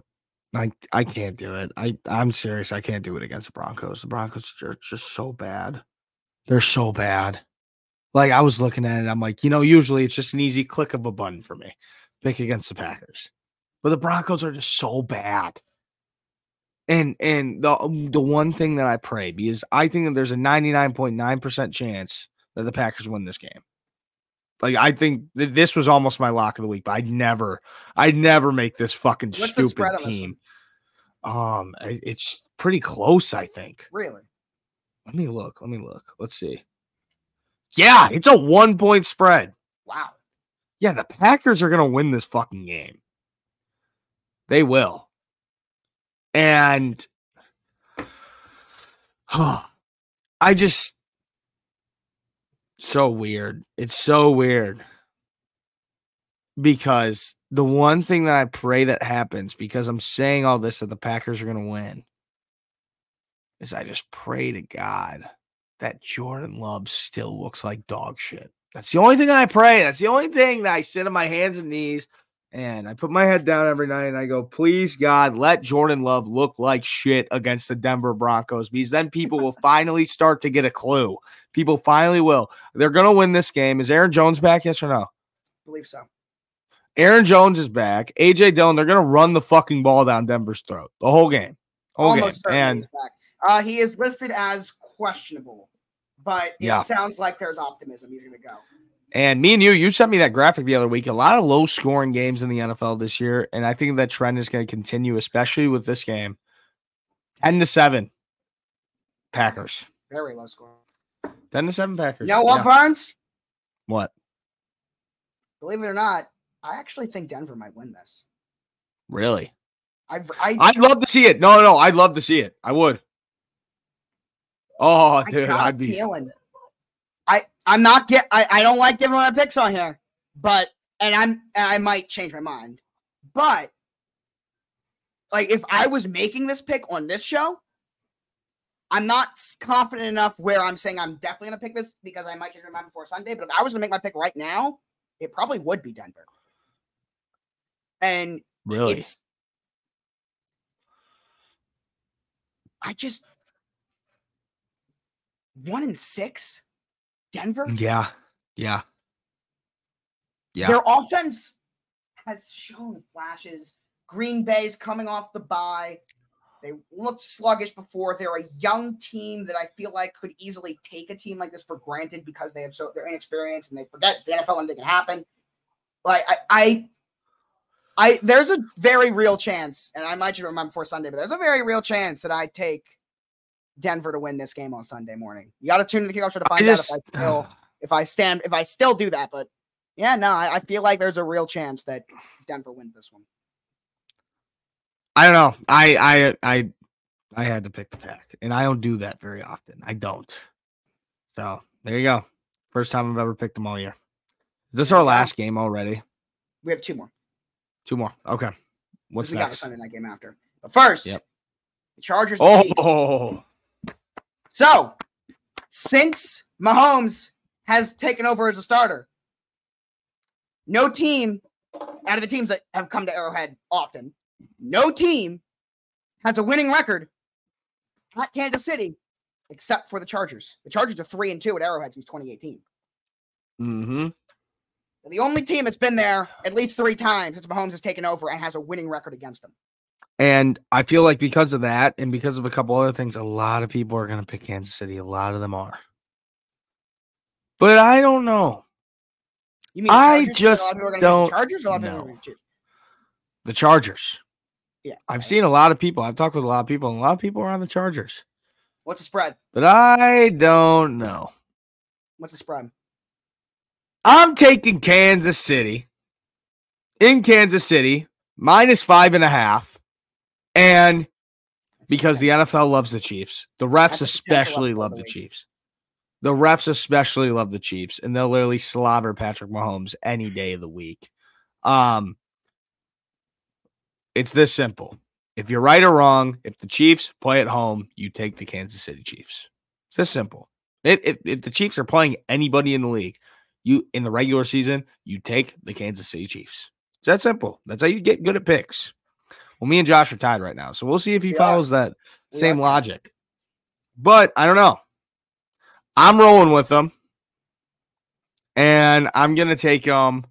I I can't do it. I I'm serious. I can't do it against the Broncos. The Broncos are just so bad. They're so bad. Like I was looking at it, I'm like, you know, usually it's just an easy click of a button for me. Pick against the Packers. But the Broncos are just so bad. And and the um, the one thing that I pray because I think that there's a 99.9% chance that the Packers win this game. Like I think that this was almost my lock of the week, but I'd never I'd never make this fucking What's stupid team. Um it's pretty close, I think. Really? Let me look. Let me look. Let's see. Yeah, it's a one point spread. Wow. Yeah, the Packers are going to win this fucking game. They will. And huh, I just so weird. It's so weird. Because the one thing that I pray that happens because I'm saying all this that the Packers are going to win is I just pray to God that Jordan Love still looks like dog shit. That's the only thing I pray. That's the only thing that I sit on my hands and knees and I put my head down every night and I go, please God, let Jordan Love look like shit against the Denver Broncos because then people will finally start to get a clue. People finally will. They're going to win this game. Is Aaron Jones back? Yes or no? I believe so. Aaron Jones is back. AJ Dillon, they're going to run the fucking ball down Denver's throat the whole game. Whole. Almost certainly And back. Uh, he is listed as questionable, but it Yeah. sounds like there's optimism he's going to go. And me and you, you sent me that graphic the other week. A lot of low scoring games in the NFL this year. And I think that trend is going to continue, especially with this game. 10 to 7. Packers. Very low score. 10 to 7 Packers. You know what, Yeah. Burns? What? Believe it or not, I actually think Denver might win this. Really? I've, I, I'd love to see it. No, no, I'd love to see it. I would. Oh, I dude, I'd be. feeling. I I'm not get. I, I don't like giving my picks on here, but and I'm and I might change my mind, but like if I was making this pick on this show, I'm not confident enough where I'm saying I'm definitely gonna pick this because I might change my mind before Sunday. But if I was gonna make my pick right now, it probably would be Denver. And Really? it's I just one in six, Denver. Yeah. Yeah. Yeah. Their offense has shown flashes. Green Bay's coming off the bye. They looked sluggish before. They're a young team that I feel like could easily take a team like this for granted because they have so they're inexperienced and they forget it's the NFL and they can happen. Like I, I, I there's a very real chance, and I might just remember before Sunday, but there's a very real chance that I take Denver to win this game on Sunday morning. You got to tune in the kickoff show to find just- out if I still if I stand if I still do that. But yeah, no, I, I feel like there's a real chance that Denver wins this one. I don't know. I I I I had to pick the pack, and I don't do that very often. I don't. So there you go. First time I've ever picked them all year. Is this our last game already? We have two more. Two more. Okay. What's we got a? Sunday night game after. But first, Yep. the Chargers. Oh, So, since Mahomes has taken over as a starter, no team out of the teams that have come to Arrowhead often, no team has a winning record at Kansas City except for the Chargers. The Chargers are 3 and 2 at Arrowhead since 2018. mm-hmm. The only team that's been there at least 3 times since Mahomes has taken over and has a winning record against them. And I feel like because of that, and because of a couple other things, a lot of people are going to pick Kansas City. A lot of them are. But I don't know. You mean I Chargers? A lot of just people are gonna don't the Chargers or a lot of people are know. the The Chargers. Yeah. I've seen a lot of people. I've talked with a lot of people, and a lot of people are on the Chargers. What's the spread? But I don't know. What's the spread? I'm taking Kansas City in Kansas City minus five and a half. And because the NFL loves the Chiefs, the refs That's especially love the the. Chiefs. The refs especially love the Chiefs, and they'll literally slobber Patrick Mahomes any day of the week. Um, it's this simple. If you're right or wrong, if the Chiefs play at home, you take the Kansas City Chiefs. It's this simple. If, if, if the Chiefs are playing anybody in the league, you in the regular season, you take the Kansas City Chiefs. It's that simple. That's how you get good at picks. Well, me and Josh are tied right now, so we'll see if he are. follows that We same logic. But I don't know. I'm rolling with them, and I'm gonna take um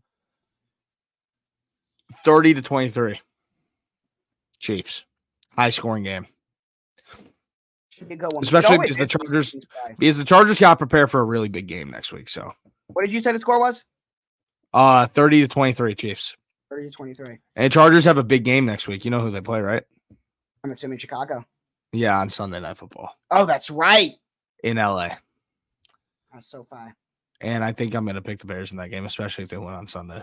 thirty to twenty three. Chiefs, high scoring game Should be a good one. Especially because the Chargers- because the Chargers got prepared for a really big game next week. So, What did you say the score was? uh, thirty to twenty three Chiefs, 30 to 23. and Chargers have a big game next week. You know who they play, right? I'm assuming Chicago. Yeah, on Sunday Night Football Oh, that's right. in LA. That's so fine. And I think I'm going to pick the Bears in that game, especially if they win on Sunday.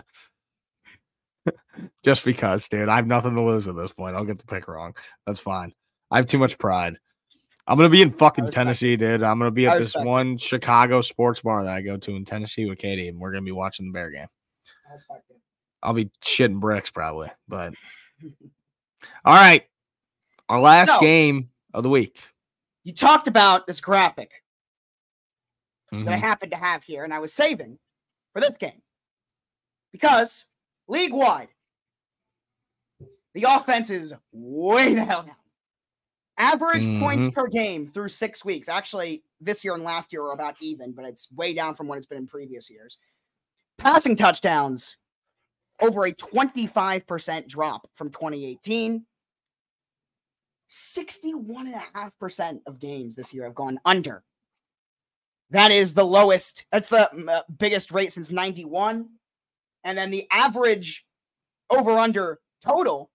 Just because, dude, I have nothing to lose at this point. I'll get the pick wrong. That's fine. I have too much pride. I'm going to be in fucking Tennessee, dude. I'm going to be at this one Chicago sports bar that I go to in Tennessee with Katie, and we're going to be watching the Bear game. I respect it. I'll be shitting bricks probably, but all right. Our last So- game of the week. You talked about this graphic that I Mhm. happened to have here, and I was saving for this game because league wide, the offense is way the hell down. Average points Mhm. per game through six weeks. Actually, this year and last year are about even, but it's way down from what it's been in previous years. Passing touchdowns over a 25% drop from 2018. 61.5% of games this year have gone under. That is the lowest, that's the uh, biggest rate since 91. And then the average over under total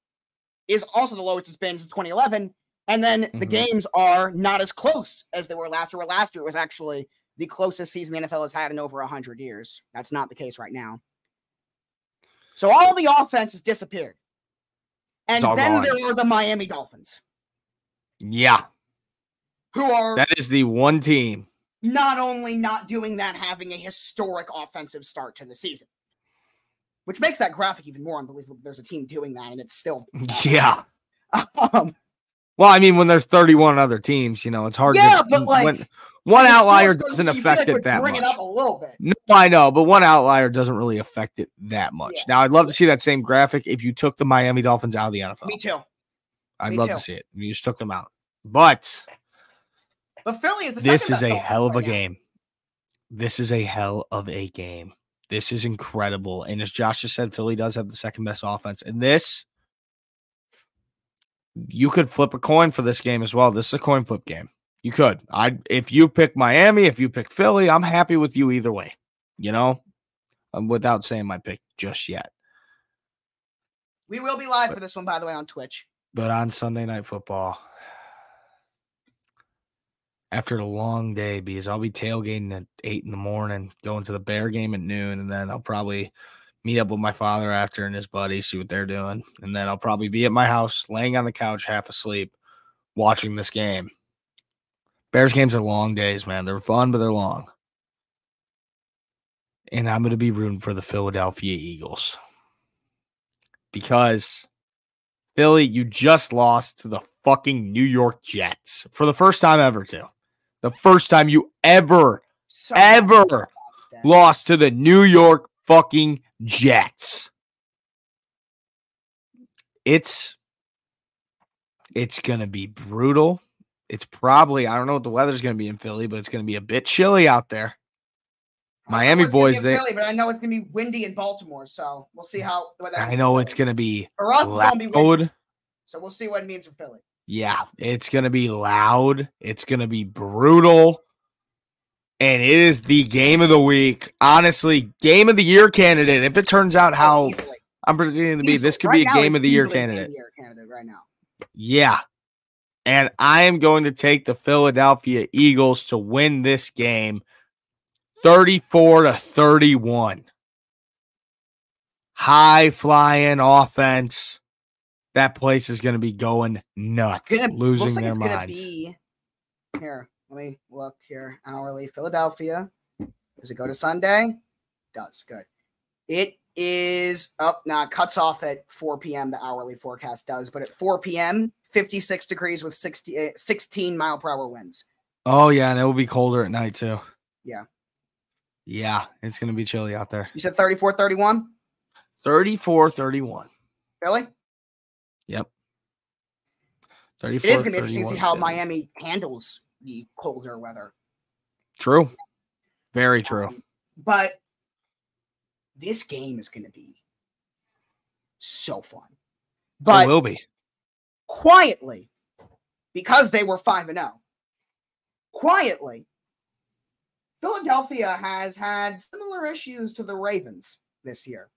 is also the lowest it's been since 2011. And then the Mhm. games are not as close as they were last year. Where last year was actually the closest season the NFL has had in over 100 years. That's not the case right now. So all the offense has disappeared. And then gone. there are the Miami Dolphins, Yeah, who are that is the one team. not only not doing that, having a historic offensive start to the season, which makes that graphic even more unbelievable. There's a team doing that, and it's still Yeah. um, Well, I mean, when there's 31 other teams, you know, it's hard Yeah, to. but, like, when, one outlier doesn't affect like it that much. it up a little bit. No, I know, but one outlier doesn't really affect it that much. Yeah. Now, I'd love to see that same graphic if you took the Miami Dolphins out of the NFL. Me too. I'd me love too. to see it. You just took them out. But But Philly is the this is a hell of a right now. game. This is a hell of a game. This is incredible. And as Josh just said, Philly does have the second best offense. And this, you could flip a coin for this game as well. This is a coin flip game. You could. I if you pick Miami, if you pick Philly, I'm happy with you either way. You know, um, without saying my pick just yet. We will be live for this one, by the way, on Twitch. But on Sunday night football, after a long day, because I'll be tailgating at eight in the morning, going to the Bear game at noon, and then I'll probably meet up with my father after and his buddies, see what they're doing, and then I'll probably be at my house, laying on the couch, half asleep, watching this game. Bears games are long days, man. They're fun, but they're long. And I'm going to be rooting for the Philadelphia Eagles because Philly, you just lost to the fucking New York Jets for the first time ever, too. The first time you ever So Ever lost to the New York fucking Jets. It's it's gonna be brutal. It's probably I don't know what the weather's gonna be in Philly, but it's gonna be a bit chilly out there. Miami boys, they- Philly, but I know it's gonna be windy in Baltimore, so we'll see how. I know it's gonna be for us. It's gonna be windy, loud. so we'll see what it means for Philly. Yeah, it's gonna be loud. It's gonna be brutal. And it is the game of the week. Honestly, game of the year candidate. If it turns out how Easily. I'm predicting to be, this could Right be a game of the year easily a game of candidate. the year candidate right now. Yeah. And I am going to take the Philadelphia Eagles to win this game 34 to 31. High flying offense. that place is going to be going nuts, gonna, losing like their minds. be here. Let me look here. Hourly Philadelphia. Does it go to Sunday? Does good. It is up now. It cuts off at 4 p.m. The hourly forecast does, but at 4 p.m. 56 degrees with 60, eh, 16 mile per hour winds. Oh yeah, and it will be colder at night too. Yeah. Yeah, it's going to be chilly out there. You said 34, 31? 34 31. Really? Yep. 34 It is going to be interesting to see how yeah. Miami handles the colder weather. True. Very true. Um, but this game is going to be so fun. it But will be. Quietly, because they were 5 and 0, quietly, Philadelphia has had similar issues to the Ravens this year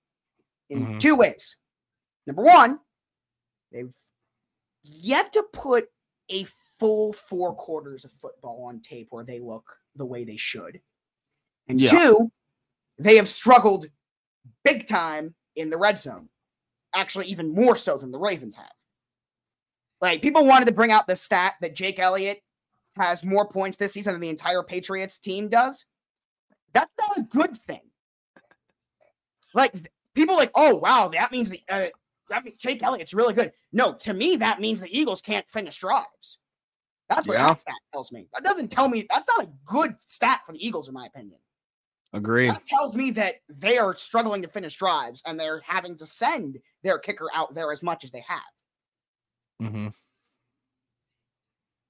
in Mhm. two ways. Number one, they've yet to put a full four quarters of football on tape where they look the way they should. And Yeah. two, they have struggled big time in the red zone. Actually, even more so than the Ravens have. Like people wanted to bring out the stat that Jake Elliott has more points this season than the entire Patriots team does. That's not a good thing. Like people like, oh wow, that means the uh, that means Jake Elliott's really good. No, to me that means the Eagles can't finish drives. That's what Yeah. that stat tells me. That doesn't tell me that's not a good stat for the Eagles, in my opinion. Agree. That tells me that they are struggling to finish drives and they're having to send their kicker out there as much as they have. Hmm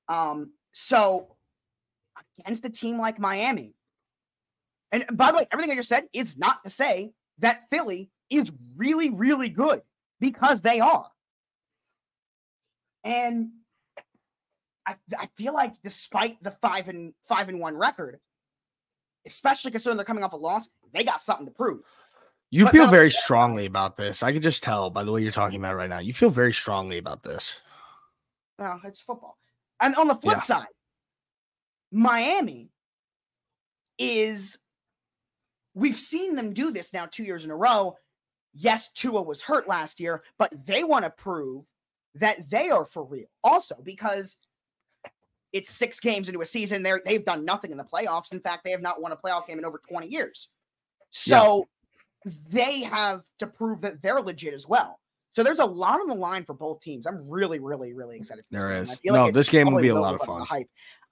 Um, so against a team like Miami, and by the way, everything I just said is not to say that Philly is really, really good because they are. And I, I feel like despite the five and five and one record, especially considering they're coming off a loss, they got something to prove. You But feel very strongly about this. I could just tell by the way you're talking about it right now. You feel very strongly about this. Well, it's football. And on the flip Yeah. side, Miami is we've seen them do this now two years in a row. Yes, Tua was hurt last year, but they want to prove that they are for real also because it's six games into a season. They're they've done nothing in the playoffs. In fact, they have not won a playoff game in over 20 years. So they have to prove that they're legit as well. So there's a lot on the line for both teams. I'm really, really, really excited for this There game. is. I feel No, like this game will be a lot of fun. Hype.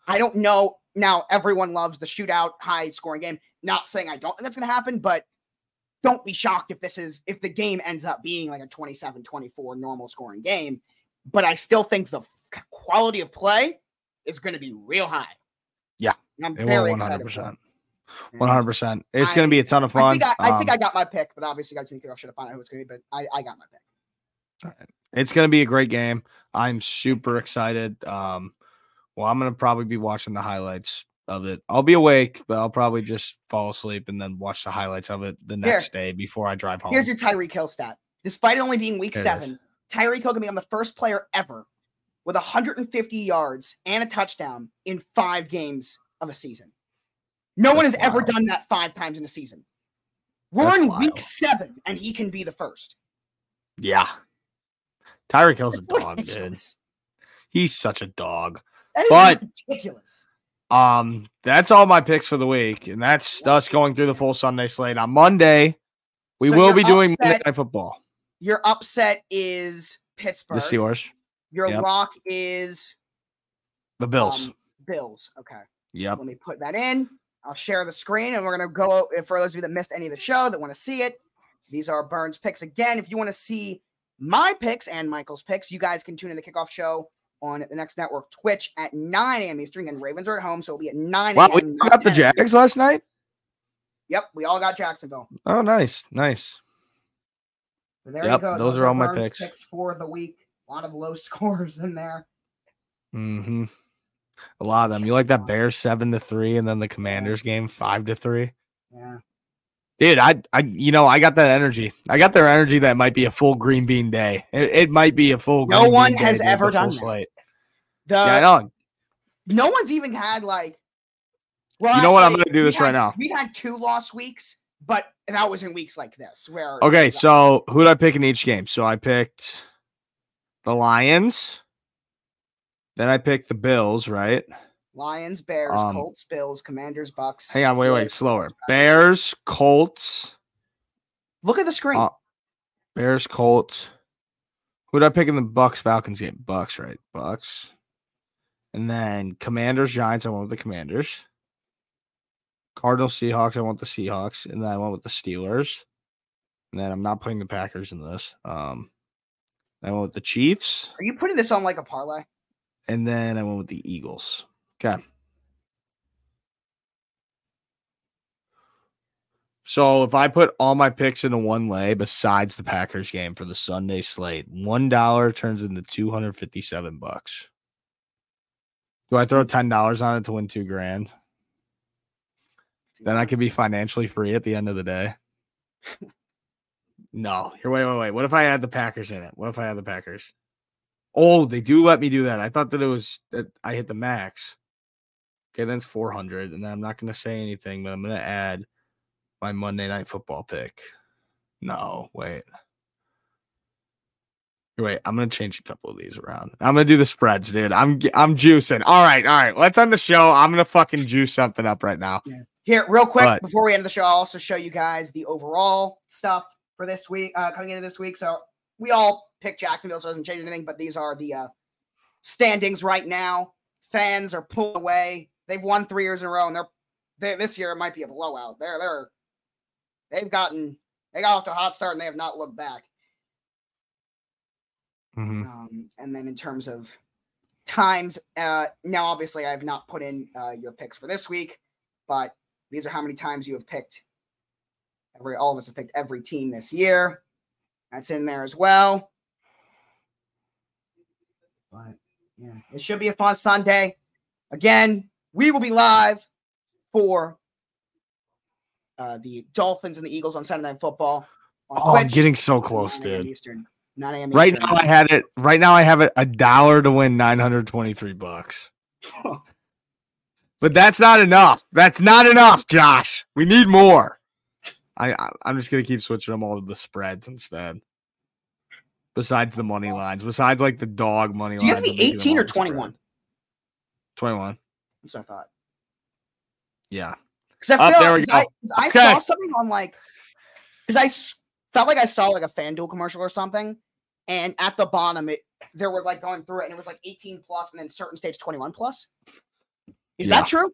I don't know. Now everyone loves the shootout, high scoring game. Not saying I don't think that's going to happen, but don't be shocked if this is if the game ends up being like a 27-24 normal scoring game. But I still think the quality of play is going to be real high. Yeah, And I'm It very will excited. 100%. for it. One hundred percent. It's going to be a ton of I fun. think I, I think Um, I got my pick, but obviously I think I should have found out who it's going to be. But I, I got my pick. it's going to be a great game. I'm super excited. Um, well, I'm going to probably be watching the highlights of it. I'll be awake, but I'll probably just fall asleep and then watch the highlights of it the Here. next day before I drive home. Here's your Tyreek Hill stat. Despite it only being week There seven, Tyreek Hill can become the first player ever with 150 yards and a touchdown in five games of a season. No one has That's ever done that five times in a season. We're That's in wild. week seven, and he can be the first. yeah. Tyreek Hill's a dog, dude. He's such a dog. That is But- ridiculous. Um, that's all my picks for the week, and that's us going through the full Sunday slate. On Monday, we So will be doing Monday Night Football. Your upset is Pittsburgh. The Steelers, Your Yep. lock is the Bills. um, Bills. Okay. yep. Let me put that in. I'll share the screen and we're going to go. For those of you that missed any of the show that want to see it, these are Burns picks. Again, if you want to see my picks and Michael's picks, you guys can tune in the kickoff show on the next network, Twitch at 9 a.m. Eastern. And Ravens are at home, so it'll be at 9 Wow, a.m. we got the 10 a.m. Jags last night. Yep, we all got Jacksonville. Oh, nice, nice. So there Yep, you go. those are all my Burns picks. for the week. A lot of low scores in there. Mm hmm A lot of them. You like that Bears seven to three, and then the Commanders game five to three. Yeah. Dude, I, I, you know, I got that energy. I got their energy. That might be a full green bean day. It, it might be a full. No green one bean No one has ever done that. slate. The, yeah, I know. no one's even had like well You know what? I'm gonna do we this right now. we've had two lost weeks but that was in weeks like this where Okay, so who did I pick in each game? So I picked the Lions. Then I picked the Bills, right? Lions, Bears, Um, Colts, Bills, Commanders, Bucks. Hang on, wait, wait, slower. Bears, Colts, Look at the screen. Uh, Bears, Colts. Who did I pick in the Bucks Falcons game? Bucks, right? Bucks. And then Commanders, Giants. I went with the Commanders. Cardinals, Seahawks. I with the Seahawks, and then I went with the Steelers. And then I'm not putting the Packers in this. Um, I went with the Chiefs, Are you putting this on like a parlay? And then I went with the Eagles. Okay. So if I put all my picks into one lay besides the Packers game for the Sunday slate, one dollar turns into two hundred fifty-seven bucks. Do I throw ten dollars on it to win two grand? Then I could be financially free at the end of the day. no, here, wait, wait, wait. What if I had the Packers in it? What if I had the Packers? Oh, they do let me do that. I thought that it was that I hit the max. Okay, then it's four hundred, and then I'm not going to say anything, but I'm going to add my Monday night football pick. No, wait. Wait, I'm gonna change a couple of these around. I'm gonna do the spreads, dude. I'm I'm juicing. All right, all right. Let's end the show. I'm gonna fucking juice something up right now. Here, real quick, But- before we end the show, I'll also show you guys the overall stuff for this week, uh, coming into this week. So we all picked Jacksonville, so it doesn't change anything, but these are the uh, standings right now. Fans are pulled away. They've won three years in a row, and they're they, this year it might be a blowout. They're they're they've gotten they got off to a hot start and they have not looked back. Mhm. Um, and then in terms of times, uh, now obviously I have not put in uh, your picks for this week, but these are how many times you have picked. Every all of us have picked every team this year. That's in there as well. But yeah, it should be a fun Sunday. Again, we will be live for uh, the Dolphins and the Eagles on Sunday Night Football. On Oh, I'm getting so close, 9 dude. Eastern. 9 a.m. Right Eastern. now, I had it. Right now, I have it a dollar to win 923 bucks. But that's not enough. That's not enough, Josh. We need more. I, I I'm just gonna keep switching them all to the spreads instead. Besides the money lines, besides like the dog money Do you have to be I'm making them 18 or all the spread. 21? 21. That's what I thought. Yeah. Because I feel there like I, go. 'cause I Okay. saw something on like, because I felt like I saw like a FanDuel commercial or something, and at the bottom it they were like going through it, and it was like 18 plus, and then certain states 21 plus. Is Yeah. that true?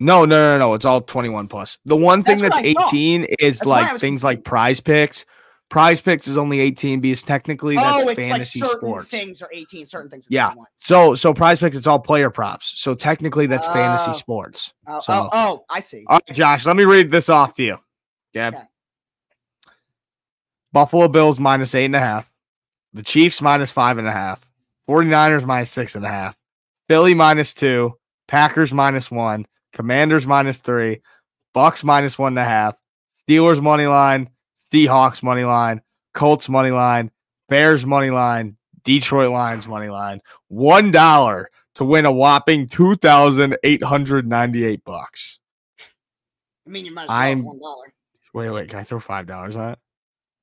No, no, no, no. It's all 21 plus. The one thing That's that's, what I thought. 18 is That's like things like prize picks. Prize picks is only 18 because technically that's oh, it's fantasy like certain sports. things are 18, certain things are Yeah. 21. So so prize picks, it's all player props. So technically that's fantasy Oh. sports. Oh, So- oh, oh, I see. All right, Josh, let me read this off to you. Okay. Okay. Buffalo Bills minus eight and a half. The Chiefs minus five and a half. 49ers minus six and a half. Philly minus two. Packers minus one. Commanders minus three. Bucks minus one and a half. Steelers money line. Seahawks money line. Colts money line. Bears money line. Detroit Lions money line. One dollar to win a whopping two thousand eight hundred ninety-eight bucks. I mean, you might as well I'm- one dollar. Wait, wait, can I throw five dollars on it?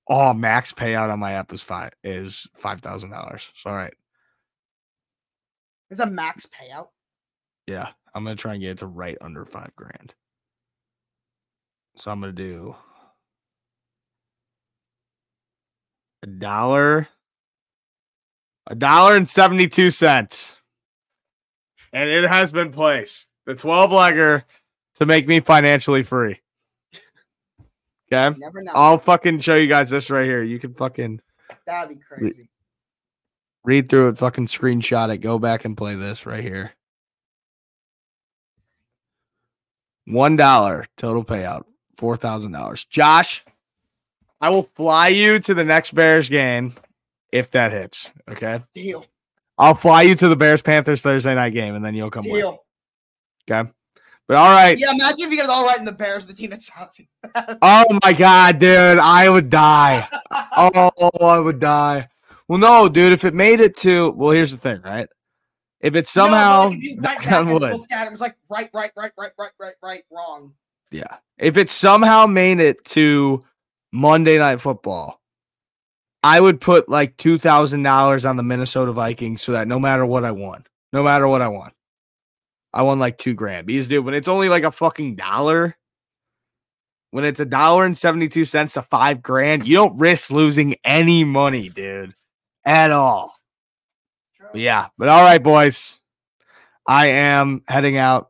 Oh, max payout on my app is five is five thousand dollars. So all right. It's a max payout. Yeah. I'm gonna try and get it to right under five grand. So I'm gonna do a dollar, a dollar and seventy-two cents. And it has been placed. The 12 legger to make me financially free. Okay. I'll fucking show you guys this right here. You can fucking That'd be crazy. read through it, fucking screenshot it, go back and play this right here. One dollar total payout, four thousand dollars. Josh, I will fly you to the next Bears game if that hits. Okay, Deal. I'll fly you to the Bears Panthers Thursday night game, and then you'll come with. Deal. Okay, but all right. Yeah, imagine if you get it all right in the Bears, the team that sucks. Oh my god, dude, I would die. Oh, I would die. Well, no, dude. If it made it to, well, here's the thing, right? If it No, somehow, like, back on and wood, looked at was like right, right, right, right, right, right, right, wrong. yeah. If it somehow made it to Monday Night Football, I would put like two thousand dollars on the Minnesota Vikings so that no matter what I won, no matter what I won, I won like two grand. Because dude, when it's only like a fucking dollar, when it's a dollar and seventy two cents to five grand, you don't risk losing any money, dude, at all. But yeah, but all right, boys. I am heading out.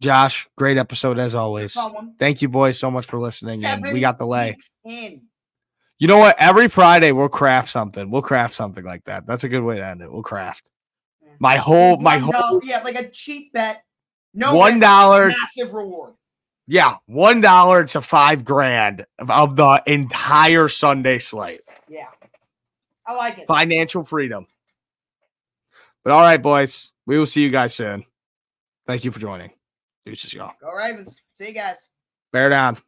Josh, great episode as always. Thank you, boys, so much for listening. and we got the lay. You know what? Every Friday we'll craft something. We'll craft something like that. That's a good way to end it. We'll craft. Yeah. My whole, my whole, dollar- yeah, like a cheap bet. No one massive reward. yeah, one dollar to five grand of the entire Sunday slate. Yeah, I like it. Financial freedom. But all right, boys, we will see you guys soon. Thank you for joining. Deuces, y'all. Go Ravens. See you guys. Bear down.